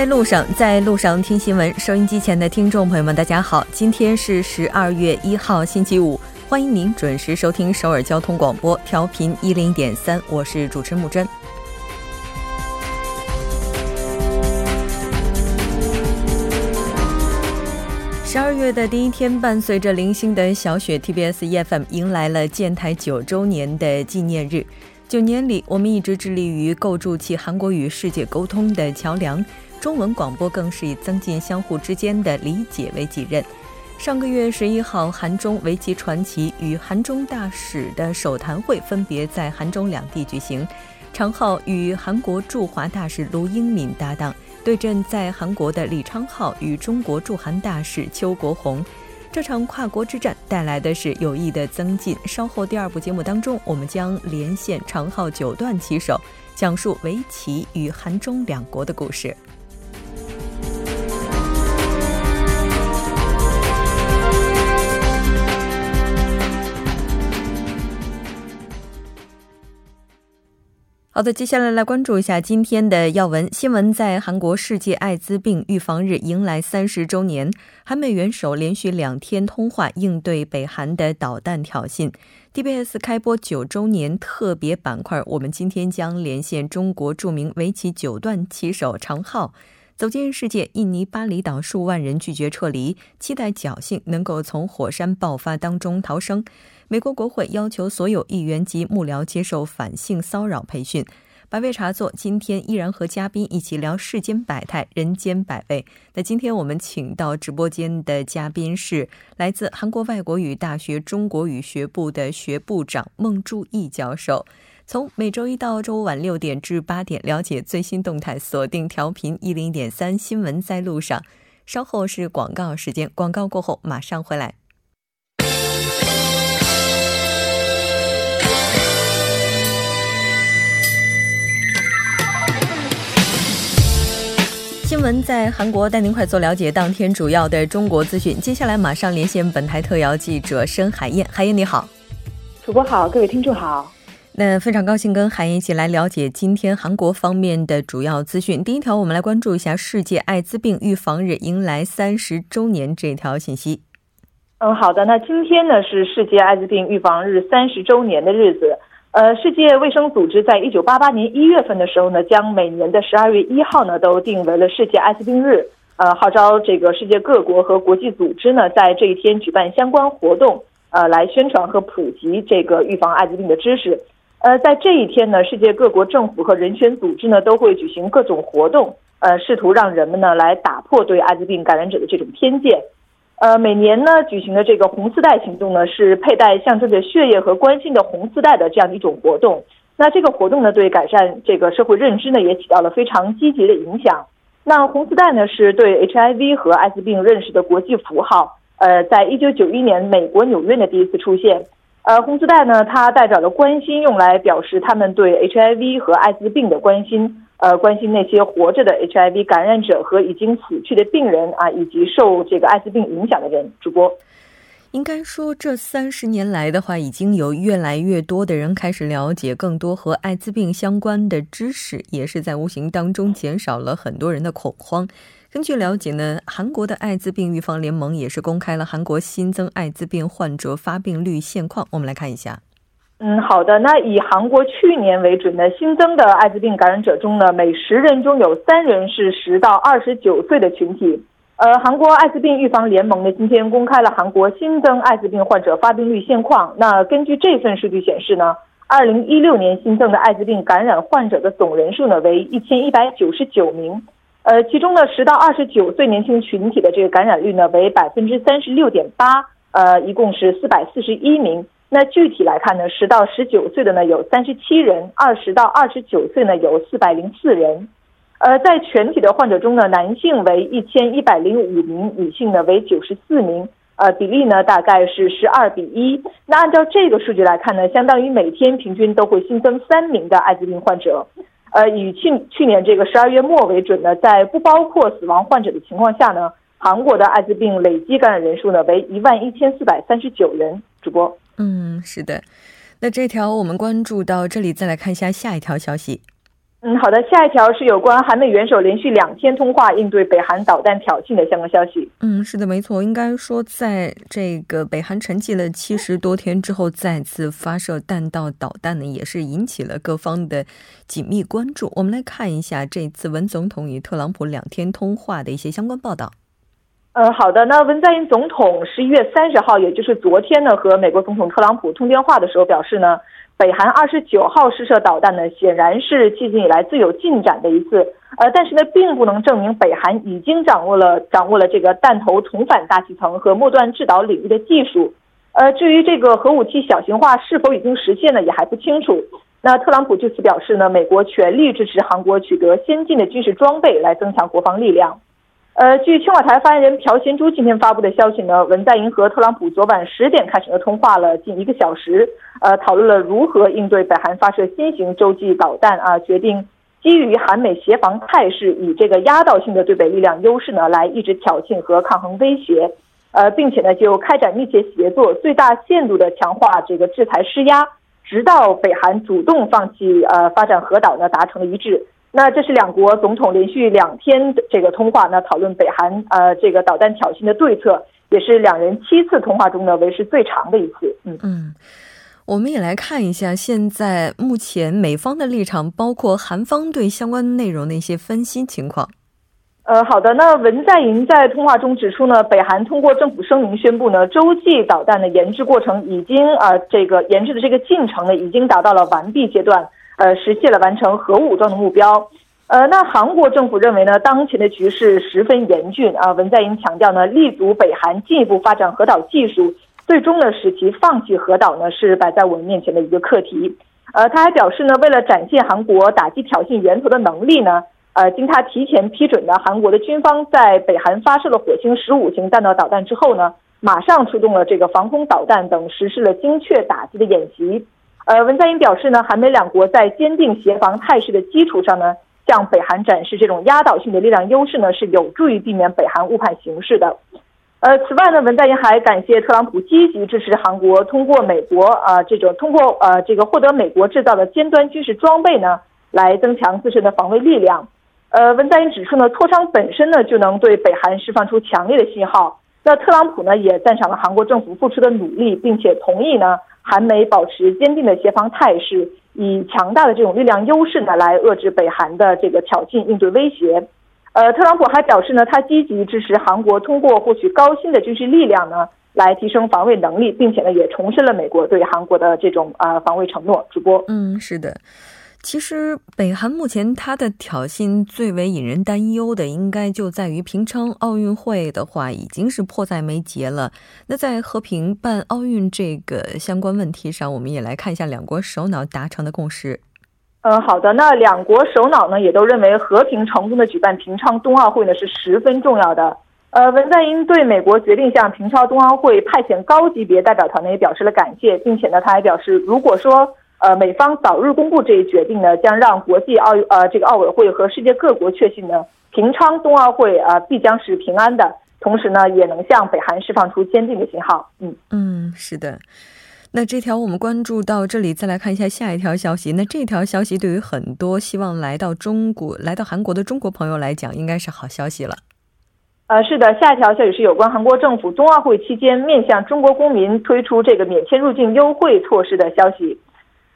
在路上，在路上听新闻。收音机前的听众朋友们，大家好，今天是十二月一号，星期五，欢迎您准时收听首尔交通广播，调频一零点三，我是主持木真。十二月的第一天，伴随着零星的小雪，TBS EFM 迎来了建台九周年的纪念日。九年里，我们一直致力于构筑起韩国与世界沟通的桥梁，中文广播更是以增进相互之间的理解为己任。上个月十一号，韩中围棋传奇与韩中大使的首谈会分别在韩中两地举行，常浩与韩国驻华大使卢英敏搭档。对阵在韩国的李昌镐与中国驻韩大使邱国宏，这场跨国之战带来的是有益的增进。稍后第二部节目当中，我们将连线常浩九段棋手，讲述围棋与韩中两国的故事。好的，接下来来关注一下今天的要闻新闻。在韩国世界艾滋病预防日迎来三十周年，韩美元首连续两天通话应对北韩的导弹挑衅。DBS 开播九周年特别板块，我们今天将连线中国著名围棋九段棋手常浩。走进世界，印尼巴厘岛数万人拒绝撤离，期待侥幸能够从火山爆发当中逃生。美国国会要求所有议员及幕僚接受反性骚扰培训。百味茶座今天依然和嘉宾一起聊世间百态、人间百味。那今天我们请到直播间的嘉宾是来自韩国外国语大学中国语学部的学部长孟祝义教授。从每周一到周五晚六点至八点，了解最新动态，锁定调频一零点三新闻在路上。稍后是广告时间，广告过后马上回来。新闻在韩国，带您快速了解当天主要的中国资讯。接下来马上连线本台特邀记者申海燕，海燕你好，主播好，各位听众好。那非常高兴跟韩一起来了解今天韩国方面的主要资讯。第一条，我们来关注一下世界艾滋病预防日迎来三十周年这条信息。嗯，好的。那今天呢是世界艾滋病预防日三十周年的日子。呃，世界卫生组织在一九八八年一月份的时候呢，将每年的十二月一号呢都定为了世界艾滋病日。呃，号召这个世界各国和国际组织呢，在这一天举办相关活动，呃，来宣传和普及这个预防艾滋病的知识。呃，在这一天呢，世界各国政府和人权组织呢都会举行各种活动，呃，试图让人们呢来打破对艾滋病感染者的这种偏见。呃，每年呢举行的这个红丝带行动呢，是佩戴象征着血液和关心的红丝带的这样一种活动。那这个活动呢，对改善这个社会认知呢，也起到了非常积极的影响。那红丝带呢，是对 HIV 和艾滋病认识的国际符号。呃，在一九九一年美国纽约的第一次出现。呃，红丝带呢，它代表了关心，用来表示他们对 HIV 和艾滋病的关心。呃，关心那些活着的 HIV 感染者和已经死去的病人啊，以及受这个艾滋病影响的人。主播，应该说，这三十年来的话，已经有越来越多的人开始了解更多和艾滋病相关的知识，也是在无形当中减少了很多人的恐慌。根据了解呢，韩国的艾滋病预防联盟也是公开了韩国新增艾滋病患者发病率现况。我们来看一下。嗯，好的。那以韩国去年为准呢，新增的艾滋病感染者中呢，每十人中有三人是十到二十九岁的群体。呃，韩国艾滋病预防联盟呢，今天公开了韩国新增艾滋病患者发病率现况。那根据这份数据显示呢，二零一六年新增的艾滋病感染患者的总人数呢为一千一百九十九名。呃，其中呢，十到二十九岁年轻群体的这个感染率呢为百分之三十六点八，呃，一共是四百四十一名。那具体来看呢，十到十九岁的呢有三十七人，二十到二十九岁呢有四百零四人。呃，在全体的患者中呢，男性为一千一百零五名，女性呢为九十四名，呃，比例呢大概是十二比一。那按照这个数据来看呢，相当于每天平均都会新增三名的艾滋病患者。呃，以去去年这个十二月末为准呢，在不包括死亡患者的情况下呢，韩国的艾滋病累计感染人数呢为一万一千四百三十九人。主播，嗯，是的。那这条我们关注到这里，再来看一下下一条消息。嗯，好的，下一条是有关韩美元首连续两天通话应对北韩导弹挑衅的相关消息。嗯，是的，没错，应该说在这个北韩沉寂了七十多天之后再次发射弹道导弹呢，也是引起了各方的紧密关注。我们来看一下这次文总统与特朗普两天通话的一些相关报道。呃，好的，那文在寅总统十一月三十号，也就是昨天呢，和美国总统特朗普通电话的时候表示呢。北韩二十九号试射导弹呢，显然是迄今以来最有进展的一次。呃，但是呢，并不能证明北韩已经掌握了掌握了这个弹头重返大气层和末端制导领域的技术。呃，至于这个核武器小型化是否已经实现呢，也还不清楚。那特朗普就此表示呢，美国全力支持韩国取得先进的军事装备，来增强国防力量。呃，据青瓦台发言人朴贤珠今天发布的消息呢，文在寅和特朗普昨晚十点开始的通话了近一个小时，呃，讨论了如何应对北韩发射新型洲际导弹啊，决定基于韩美协防态势，以这个压倒性的对北力量优势呢，来抑制挑衅和抗衡威胁，呃，并且呢，就开展密切协作，最大限度的强化这个制裁施压，直到北韩主动放弃呃发展核导呢，达成了一致。那这是两国总统连续两天的这个通话，那讨论北韩呃这个导弹挑衅的对策，也是两人七次通话中呢为时最长的一次。嗯嗯，我们也来看一下现在目前美方的立场，包括韩方对相关内容的一些分析情况。呃，好的。那文在寅在通话中指出呢，北韩通过政府声明宣布呢，洲际导弹的研制过程已经呃这个研制的这个进程呢已经达到了完毕阶段。呃，实现了完成核武装的目标。呃，那韩国政府认为呢，当前的局势十分严峻啊。文在寅强调呢，立足北韩进一步发展核导技术，最终呢使其放弃核导呢，是摆在我们面前的一个课题。呃，他还表示呢，为了展现韩国打击挑衅源头的能力呢，呃，经他提前批准呢，韩国的军方在北韩发射了火星十五型弹道导弹之后呢，马上出动了这个防空导弹等，实施了精确打击的演习。呃，文在寅表示呢，韩美两国在坚定协防态势的基础上呢，向北韩展示这种压倒性的力量优势呢，是有助于避免北韩误判形势的。呃，此外呢，文在寅还感谢特朗普积极支持韩国通过美国啊这种通过呃这个获得美国制造的尖端军事装备呢，来增强自身的防卫力量。呃，文在寅指出呢，磋商本身呢就能对北韩释放出强烈的信号。那特朗普呢也赞赏了韩国政府付出的努力，并且同意呢。韩美保持坚定的协防态势，以强大的这种力量优势呢，来遏制北韩的这个挑衅，应对威胁。呃，特朗普还表示呢，他积极支持韩国通过获取高新的军事力量呢，来提升防卫能力，并且呢，也重申了美国对韩国的这种啊防卫承诺。主播，嗯，是的。其实，北韩目前它的挑衅最为引人担忧的，应该就在于平昌奥运会的话，已经是迫在眉睫了。那在和平办奥运这个相关问题上，我们也来看一下两国首脑达成的共识。嗯，好的。那两国首脑呢，也都认为和平成功的举办平昌冬奥会呢是十分重要的。呃，文在寅对美国决定向平昌冬奥会派遣高级别代表团呢也表示了感谢，并且呢，他还表示，如果说。呃，美方早日公布这一决定呢，将让国际奥呃这个奥委会和世界各国确信呢，平昌冬奥会啊必将是平安的，同时呢，也能向北韩释放出坚定的信号。嗯嗯，是的。那这条我们关注到这里，再来看一下下一条消息。那这条消息对于很多希望来到中国、来到韩国的中国朋友来讲，应该是好消息了。呃，是的，下一条消息是有关韩国政府冬奥会期间面向中国公民推出这个免签入境优惠措施的消息。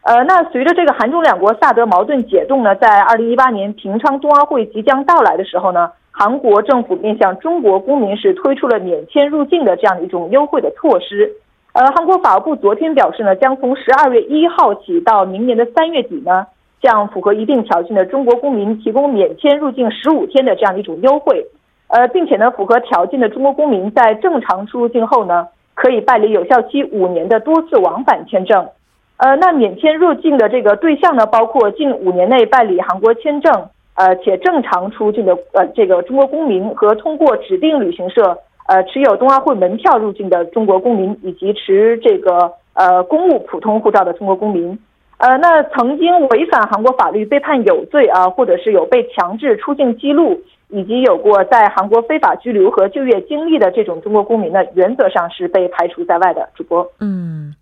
呃，那随着这个韩中两国萨德矛盾解冻呢，在二零一八年平昌冬奥会即将到来的时候呢，韩国政府面向中国公民是推出了免签入境的这样的一种优惠的措施。呃，韩国法务部昨天表示呢，将从十二月一号起到明年的三月底呢，向符合一定条件的中国公民提供免签入境十五天的这样一种优惠。呃，并且呢，符合条件的中国公民在正常出入境后呢，可以办理有效期五年的多次往返签证。呃，那免签入境的这个对象呢，包括近五年内办理韩国签证，呃且正常出境的呃这个中国公民和通过指定旅行社呃持有冬奥会门票入境的中国公民，以及持这个呃公务普通护照的中国公民。呃，那曾经违反韩国法律被判有罪啊，或者是有被强制出境记录，以及有过在韩国非法居留和就业经历的这种中国公民呢，原则上是被排除在外的。主播，嗯。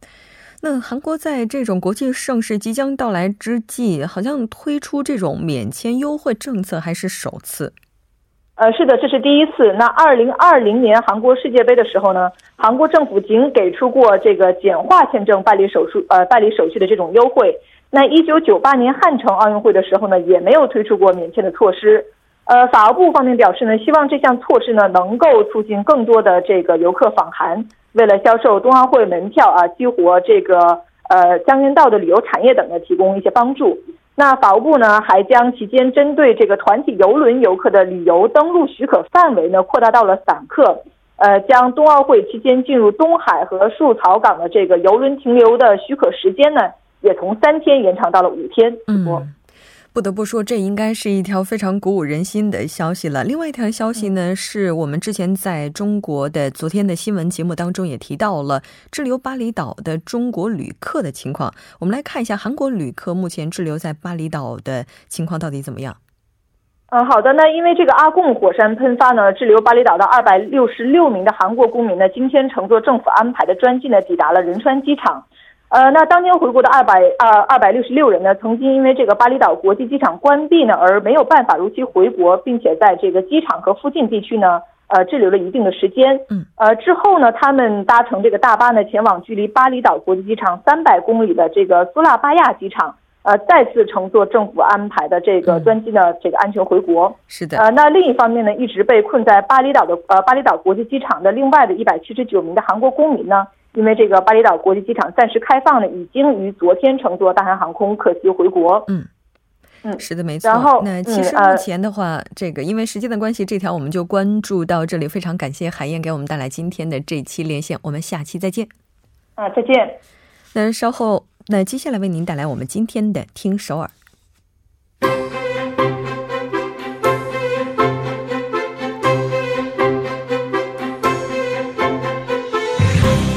那韩国在这种国际盛事即将到来之际，好像推出这种免签优惠政策还是首次。呃，是的，这是第一次。那二零二零年韩国世界杯的时候呢，韩国政府仅给出过这个简化签证办理手续呃办理手续的这种优惠。那一九九八年汉城奥运会的时候呢，也没有推出过免签的措施。呃，法务部方面表示呢，希望这项措施呢能够促进更多的这个游客访韩，为了销售冬奥会门票啊，激活这个呃江原道的旅游产业等呢提供一些帮助。那法务部呢，还将期间针对这个团体游轮游客的旅游登陆许可范围呢，扩大到了散客。呃，将冬奥会期间进入东海和树草港的这个游轮停留的许可时间呢，也从三天延长到了五天。嗯。不得不说，这应该是一条非常鼓舞人心的消息了。另外一条消息呢，是我们之前在中国的昨天的新闻节目当中也提到了滞留巴厘岛的中国旅客的情况。我们来看一下韩国旅客目前滞留在巴厘岛的情况到底怎么样。嗯，好的。那因为这个阿贡火山喷发呢，滞留巴厘岛的二百六十六名的韩国公民呢，今天乘坐政府安排的专机呢，抵达了仁川机场。呃，那当天回国的二百二二百六十六人呢，曾经因为这个巴厘岛国际机场关闭呢，而没有办法如期回国，并且在这个机场和附近地区呢，呃，滞留了一定的时间。嗯，呃，之后呢，他们搭乘这个大巴呢，前往距离巴厘岛国际机场三百公里的这个苏拉巴亚机场，呃，再次乘坐政府安排的这个专机呢，这个安全回国。是的。呃，那另一方面呢，一直被困在巴厘岛的呃巴厘岛国际机场的另外的一百七十九名的韩国公民呢。因为这个巴厘岛国际机场暂时开放呢，已经于昨天乘坐大韩航空客机回国。嗯嗯，是的，没错。然后，那其实目前的话，这个因为时间的关系，这条我们就关注到这里。非常感谢海燕给我们带来今天的这期连线，我们下期再见。啊，再见。那稍后，那接下来为您带来我们今天的听首尔。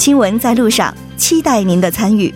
新闻在路上，期待您的参与。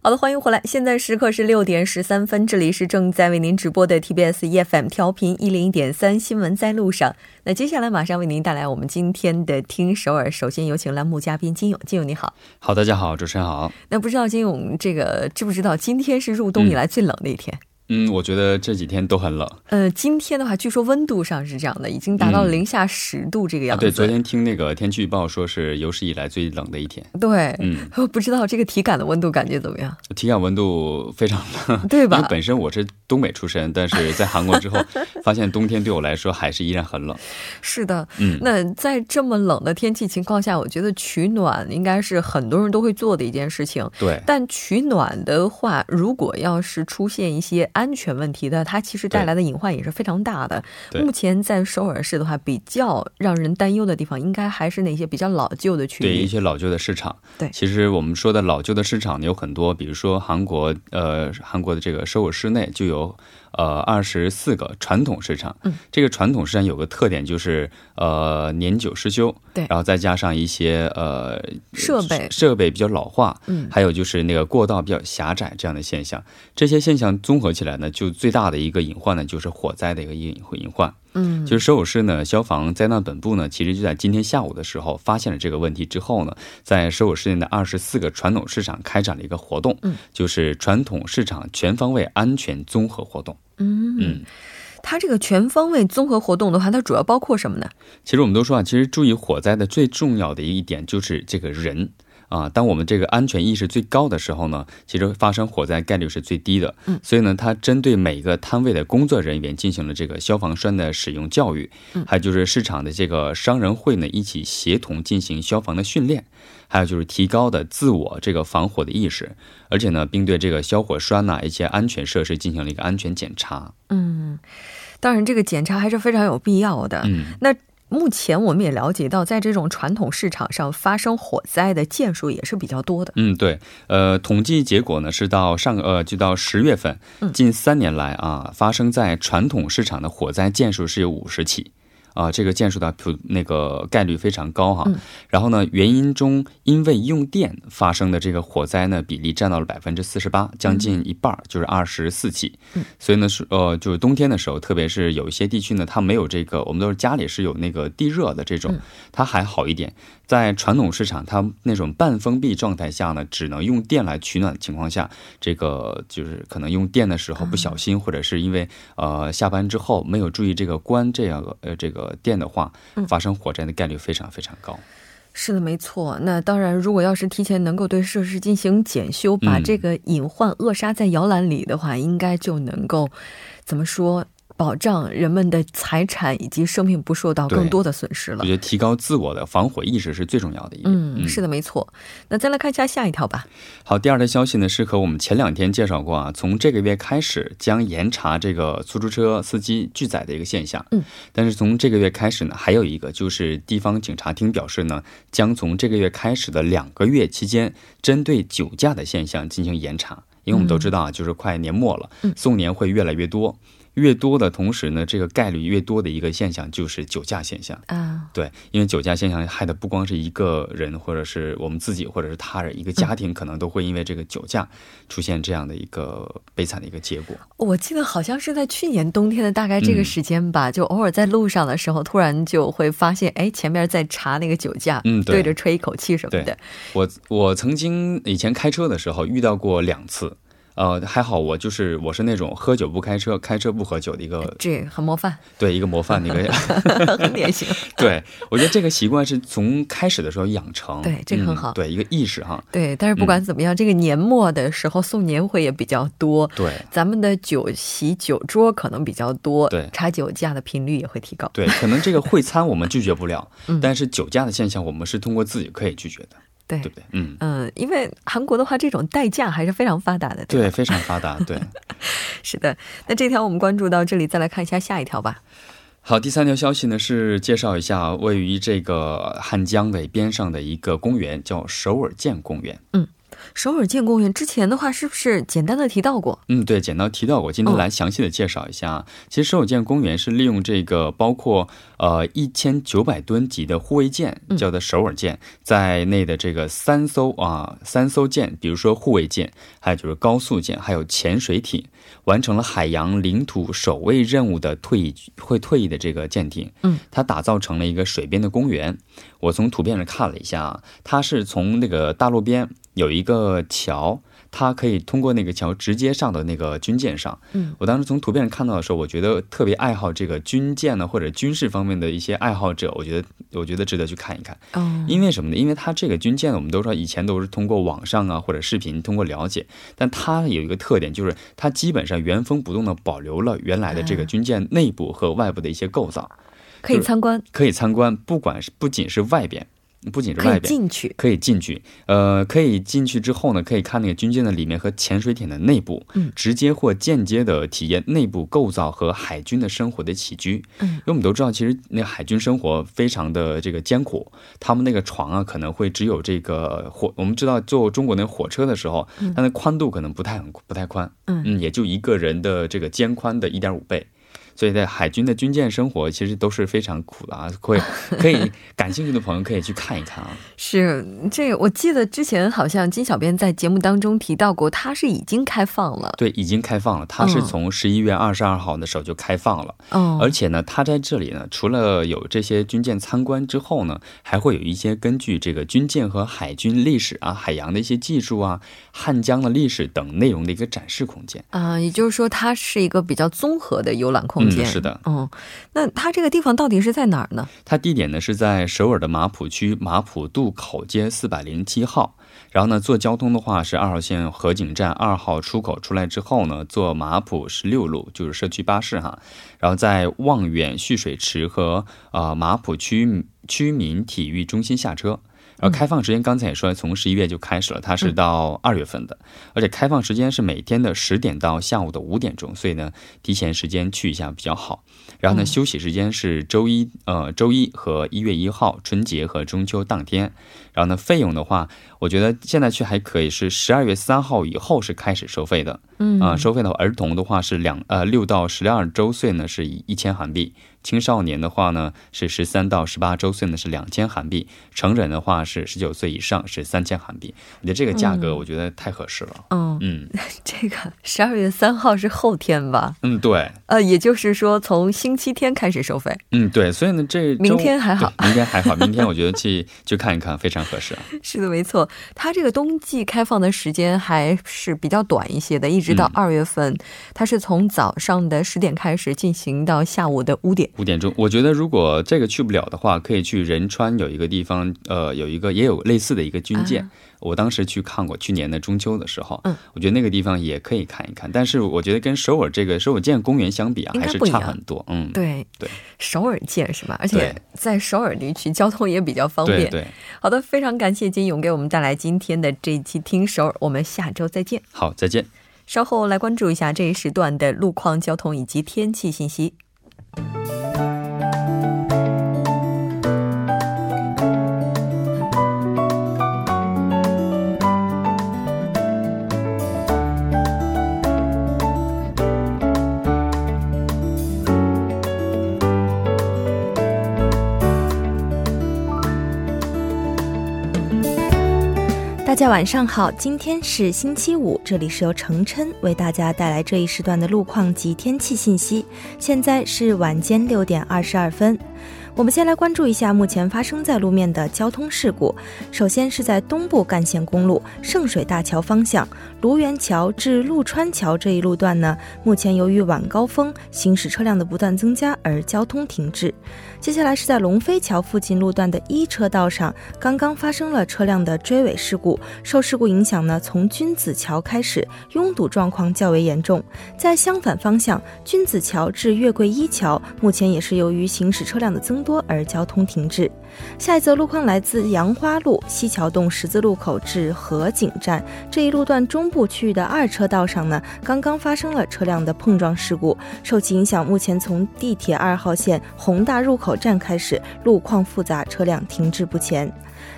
好的，欢迎回来。现在时刻是六点十三分，这里是正在为您直播的 TBS EFM 调频一零一点三。新闻在路上，那接下来马上为您带来我们今天的听首尔。首先有请栏目嘉宾金勇，金勇你好。好，大家好，主持人好。那不知道金勇这个知不知道，今天是入冬以来最冷的一天。嗯，我觉得这几天都很冷。呃，今天的话，据说温度上是这样的，已经达到了零下十度这个样子。对，昨天听那个天气预报说是有史以来最冷的一天。对，嗯，不知道这个体感的温度感觉怎么样？体感温度非常冷，对吧？因为本身我是东北出身，但是在韩国之后，发现冬天对我来说还是依然很冷。是的，嗯，那在这么冷的天气情况下，我觉得取暖应该是很多人都会做的一件事情。对，但取暖的话，如果要是出现一些安全问题的。它其实带来的隐患也是非常大的。目前在首尔市的话，比较让人担忧的地方，应该还是那些比较老旧的区域，对一些老旧的市场。对，其实我们说的老旧的市场有很多，比如说韩国，呃，韩国的这个首尔市内就有。呃，二十四个传统市场，嗯，这个传统市场有个特点就是，呃，年久失修，对，然后再加上一些呃设备。设备比较老化，嗯，还有就是那个过道比较狭窄这样的现象，这些现象综合起来呢，就最大的一个隐患呢，就是火灾的一个隐隐患。嗯，就是首尔市呢消防灾难本部呢，其实就在今天下午的时候发现了这个问题之后呢，在首尔市内的二十四个传统市场开展了一个活动，嗯，就是传统市场全方位安全综合活动。嗯嗯，它这个全方位综合活动的话，它主要包括什么呢？其实我们都说啊，其实注意火灾的最重要的一点就是这个人。啊，当我们这个安全意识最高的时候呢，其实发生火灾概率是最低的。嗯，所以呢，它针对每个摊位的工作人员进行了这个消防栓的使用教育，嗯，还有就是市场的这个商人会呢一起协同进行消防的训练，还有就是提高的自我这个防火的意识，而且呢，并对这个消火栓呐一些安全设施进行了一个安全检查。嗯，当然这个检查还是非常有必要的。嗯，那。目前我们也了解到，在这种传统市场上发生火灾的件数也是比较多的。嗯，对，呃，统计结果呢是到上呃，就到十月份，近三年来啊，发生在传统市场的火灾件数是有五十起。啊，这个件数的普那个概率非常高哈。然后呢，原因中因为用电发生的这个火灾呢，比例占到了百分之四十八，将近一半，就是二十四起。所以呢是呃，就是冬天的时候，特别是有一些地区呢，它没有这个，我们都是家里是有那个地热的这种，它还好一点。在传统市场，它那种半封闭状态下呢，只能用电来取暖的情况下，这个就是可能用电的时候不小心，或者是因为呃下班之后没有注意这个关这样呃这个电的话，发生火灾的概率非常非常高。是的，没错。那当然，如果要是提前能够对设施进行检修，把这个隐患扼杀在摇篮里的话，应该就能够怎么说？保障人们的财产以及生命不受到更多的损失了。我觉得提高自我的防火意识是最重要的一点。嗯，是的，没错。那再来看一下下一条吧。好，第二条消息呢是和我们前两天介绍过啊，从这个月开始将严查这个出租车司机拒载的一个现象。嗯，但是从这个月开始呢，还有一个就是地方警察厅表示呢，将从这个月开始的两个月期间，针对酒驾的现象进行严查。因为我们都知道啊，就是快年末了，送年会越来越多。越多的同时呢，这个概率越多的一个现象就是酒驾现象啊。对，因为酒驾现象害的不光是一个人，或者是我们自己，或者是他人，一个家庭可能都会因为这个酒驾出现这样的一个悲惨的一个结果。我记得好像是在去年冬天的大概这个时间吧，就偶尔在路上的时候，突然就会发现，哎，前面在查那个酒驾，嗯，对着吹一口气什么的。我我曾经以前开车的时候遇到过两次。呃，还好，我就是我是那种喝酒不开车，开车不喝酒的一个，这很模范，对，一个模范的一个，很典型。对，我觉得这个习惯是从开始的时候养成，对，这个很好，对，一个意识哈。对，但是不管怎么样，这个年末的时候送年会也比较多，对，咱们的酒席酒桌可能比较多，对，查酒驾的频率也会提高，对，可能这个会餐我们拒绝不了，但是酒驾的现象我们是通过自己可以拒绝的。对对不对？嗯嗯，因为韩国的话，这种代驾还是非常发达的。对，非常发达。对，是的。那这条我们关注到这里，再来看一下下一条吧。好，第三条消息呢是介绍一下位于这个汉江的边上的一个公园，叫首尔建公园。嗯。首尔建公园之前的话，是不是简单的提到过？嗯，对，简单提到过。今天来详细的介绍一下。其实首尔建公园是利用这个包括呃一千九百吨级的护卫舰，叫做首尔舰在内的这个三艘啊三艘舰，比如说护卫舰，还有就是高速舰，还有潜水艇，完成了海洋领土守卫任务的退役会退役的这个舰艇。嗯，它打造成了一个水边的公园。我从图片上看了一下啊，它是从那个大路边。有一个桥，它可以通过那个桥直接上到那个军舰上。嗯，我当时从图片上看到的时候，我觉得特别爱好这个军舰呢，或者军事方面的一些爱好者，我觉得我觉得值得去看一看。哦，因为什么呢？因为它这个军舰，我们都知道以前都是通过网上啊或者视频通过了解，但它有一个特点，就是它基本上原封不动的保留了原来的这个军舰内部和外部的一些构造，可以参观，可以参观，不管是不仅是外边。不仅是外边可以进去，可以进去，呃，可以进去之后呢，可以看那个军舰的里面和潜水艇的内部，嗯，直接或间接的体验内部构造和海军的生活的起居，嗯，因为我们都知道，其实那海军生活非常的这个艰苦，他们那个床啊可能会只有这个火，我们知道坐中国那火车的时候，它的宽度可能不太很不太宽，嗯，也就一个人的这个肩宽的一点五倍。所以在海军的军舰生活其实都是非常苦的啊，会可以感兴趣的朋友可以去看一看啊。是这个，我记得之前好像金小编在节目当中提到过，它是已经开放了。对，已经开放了。它是从十一月二十二号的时候就开放了。哦。而且呢，它在这里呢，除了有这些军舰参观之后呢，还会有一些根据这个军舰和海军历史啊、海洋的一些技术啊、汉江的历史等内容的一个展示空间啊。也就是说，它是一个比较综合的游览空。嗯，是的，哦，那它这个地方到底是在哪儿呢？它地点呢是在首尔的马浦区马浦渡口街四百零七号。然后呢，坐交通的话是二号线河景站二号出口出来之后呢，坐马浦十六路就是社区巴士哈。然后在望远蓄水池和呃马浦区区民体育中心下车。然后开放时间刚才也说从十一月就开始了，它是到二月份的，而且开放时间是每天的十点到下午的五点钟，所以呢提前时间去一下比较好。然后呢休息时间是周一呃周一和一月一号春节和中秋当天。然后呢费用的话，我觉得现在去还可以，是十二月三号以后是开始收费的。嗯啊，收费的话，儿童的话是两呃六到十二周岁呢是一一千韩币。青少年的话呢是十三到十八周岁呢是两千韩币，成人的话是十九岁以上是三千韩币。我觉得这个价格我觉得太合适了。嗯嗯，这个十二月三号是后天吧？嗯，对。呃，也就是说从星期天开始收费。嗯，对。所以呢，这明天还好，明天还好，明天我觉得去去看一看非常合适。是的，没错。它这个冬季开放的时间还是比较短一些的，一直到二月份。它是从早上的十点开始进行到下午的五点。五点钟，我觉得如果这个去不了的话，可以去仁川有一个地方，呃，有一个也有类似的一个军舰。我当时去看过，去年的中秋的时候，嗯，我觉得那个地方也可以看一看。但是我觉得跟首尔这个首尔建公园相比啊，还是差很多。嗯，对对，首尔建是吧？而且在首尔地区交通也比较方便。对，好的，非常感谢金勇给我们带来今天的这一期听首尔，我们下周再见。好，再见。稍后来关注一下这一时段的路况、交通以及天气信息。大家晚上好，今天是星期五，这里是由程琛为大家带来这一时段的路况及天气信息。现在是晚间六点二十二分。我们先来关注一下目前发生在路面的交通事故。首先是在东部干线公路圣水大桥方向，卢园桥至陆川桥这一路段呢，目前由于晚高峰行驶车辆的不断增加而交通停滞。接下来是在龙飞桥附近路段的一车道上，刚刚发生了车辆的追尾事故，受事故影响呢，从君子桥开始拥堵状况较为严重。在相反方向，君子桥至月桂一桥，目前也是由于行驶车辆增多而交通停滞。下一则路况来自杨花路西桥洞十字路口至河景站这一路段中部区域的二车道上呢，刚刚发生了车辆的碰撞事故，受其影响，目前从地铁二号线宏大入口站开始路况复杂，车辆停滞不前。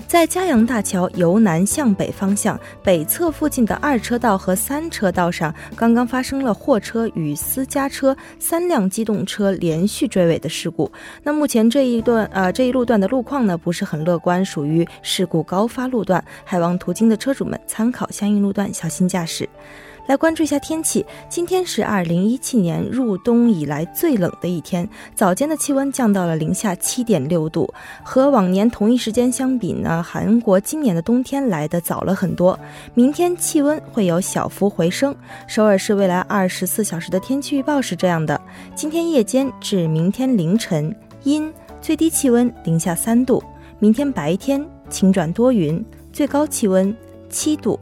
在嘉阳大桥由南向北方向北侧附近的二车道和三车道上，刚刚发生了货车与私家车三辆机动车连续追尾的事故。那目前这一段呃这一路段的路况呢不是很乐观，属于事故高发路段，还望途经的车主们参考相应路段，小心驾驶。来关注一下天气，今天是二零一七年入冬以来最冷的一天，早间的气温降到了零下七点六度，和往年同一时间相比呢，韩国今年的冬天来的早了很多。明天气温会有小幅回升。首尔市未来二十四小时的天气预报是这样的：今天夜间至明天凌晨阴，最低气温零下三度；明天白天晴转多云，最高气温七度。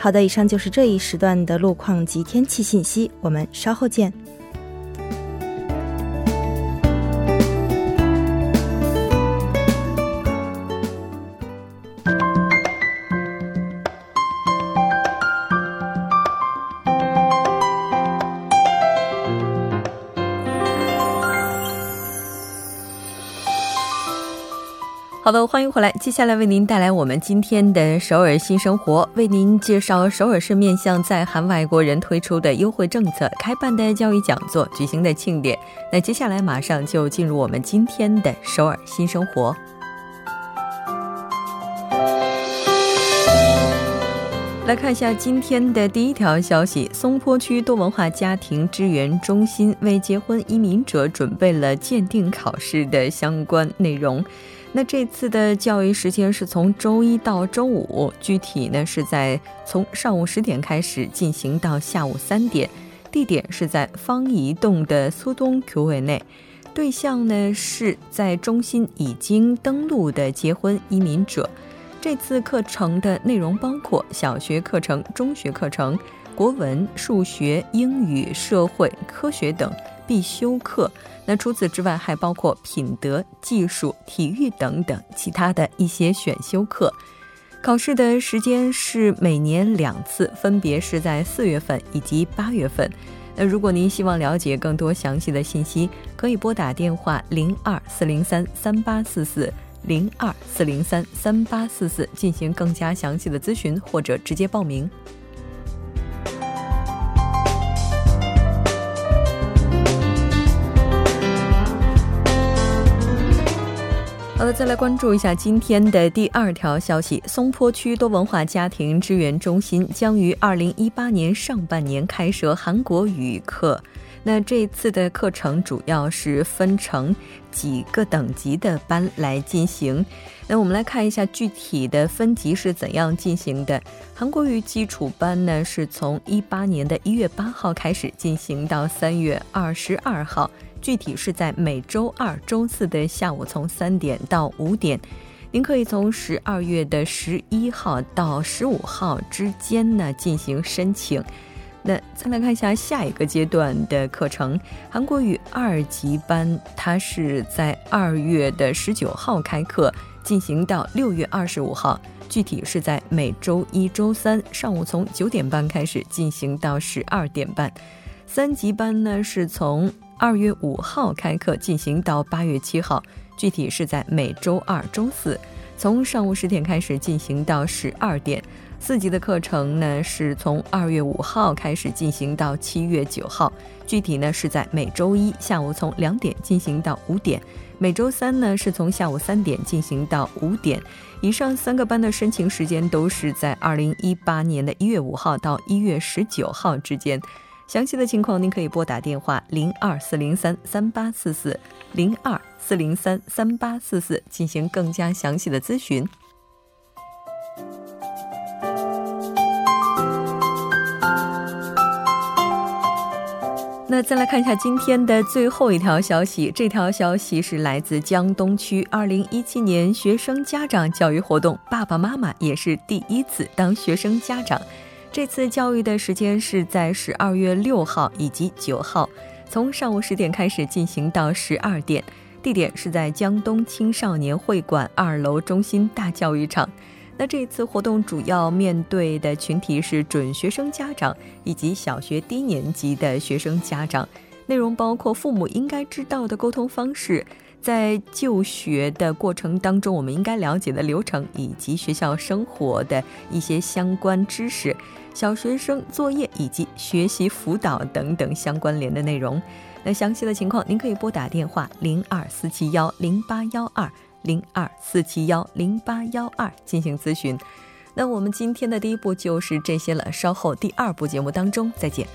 好的，以上就是这一时段的路况及天气信息，我们稍后见。好的，欢迎回来。接下来为您带来我们今天的首尔新生活，为您介绍首尔市面向在韩外国人推出的优惠政策、开办的教育讲座、举行的庆典。那接下来马上就进入我们今天的首尔新生活。来看一下今天的第一条消息：松坡区多文化家庭支援中心为结婚移民者准备了鉴定考试的相关内容。那这次的教育时间是从周一到周五，具体呢是在从上午十点开始进行到下午三点，地点是在方怡洞的苏东 Q 位内，对象呢是在中心已经登录的结婚移民者。这次课程的内容包括小学课程、中学课程、国文、数学、英语、社会科学等。必修课。那除此之外，还包括品德、技术、体育等等其他的一些选修课。考试的时间是每年两次，分别是在四月份以及八月份。那如果您希望了解更多详细的信息，可以拨打电话零二四零三三八四四零二四零三三八四四进行更加详细的咨询，或者直接报名。的，再来关注一下今天的第二条消息：松坡区多文化家庭支援中心将于二零一八年上半年开设韩国语课。那这次的课程主要是分成几个等级的班来进行。那我们来看一下具体的分级是怎样进行的。韩国语基础班呢，是从一八年的一月八号开始进行到三月二十二号。具体是在每周二、周四的下午，从三点到五点。您可以从十二月的十一号到十五号之间呢进行申请。那再来看一下下一个阶段的课程，韩国语二级班，它是在二月的十九号开课，进行到六月二十五号。具体是在每周一周三上午从九点半开始，进行到十二点半。三级班呢是从二月五号开课，进行到八月七号，具体是在每周二、周四，从上午十点开始进行到十二点。四级的课程呢，是从二月五号开始进行到七月九号，具体呢是在每周一下午从两点进行到五点，每周三呢是从下午三点进行到五点。以上三个班的申请时间都是在二零一八年的一月五号到一月十九号之间。详细的情况，您可以拨打电话零二四零三三八四四零二四零三三八四四进行更加详细的咨询。那再来看一下今天的最后一条消息，这条消息是来自江东区二零一七年学生家长教育活动，爸爸妈妈也是第一次当学生家长。这次教育的时间是在十二月六号以及九号，从上午十点开始进行到十二点，地点是在江东青少年会馆二楼中心大教育场。那这次活动主要面对的群体是准学生家长以及小学低年级的学生家长，内容包括父母应该知道的沟通方式。在就学的过程当中，我们应该了解的流程，以及学校生活的一些相关知识，小学生作业以及学习辅导等等相关联的内容。那详细的情况，您可以拨打电话零二四七幺零八幺二零二四七幺零八幺二进行咨询。那我们今天的第一步就是这些了，稍后第二部节目当中再见。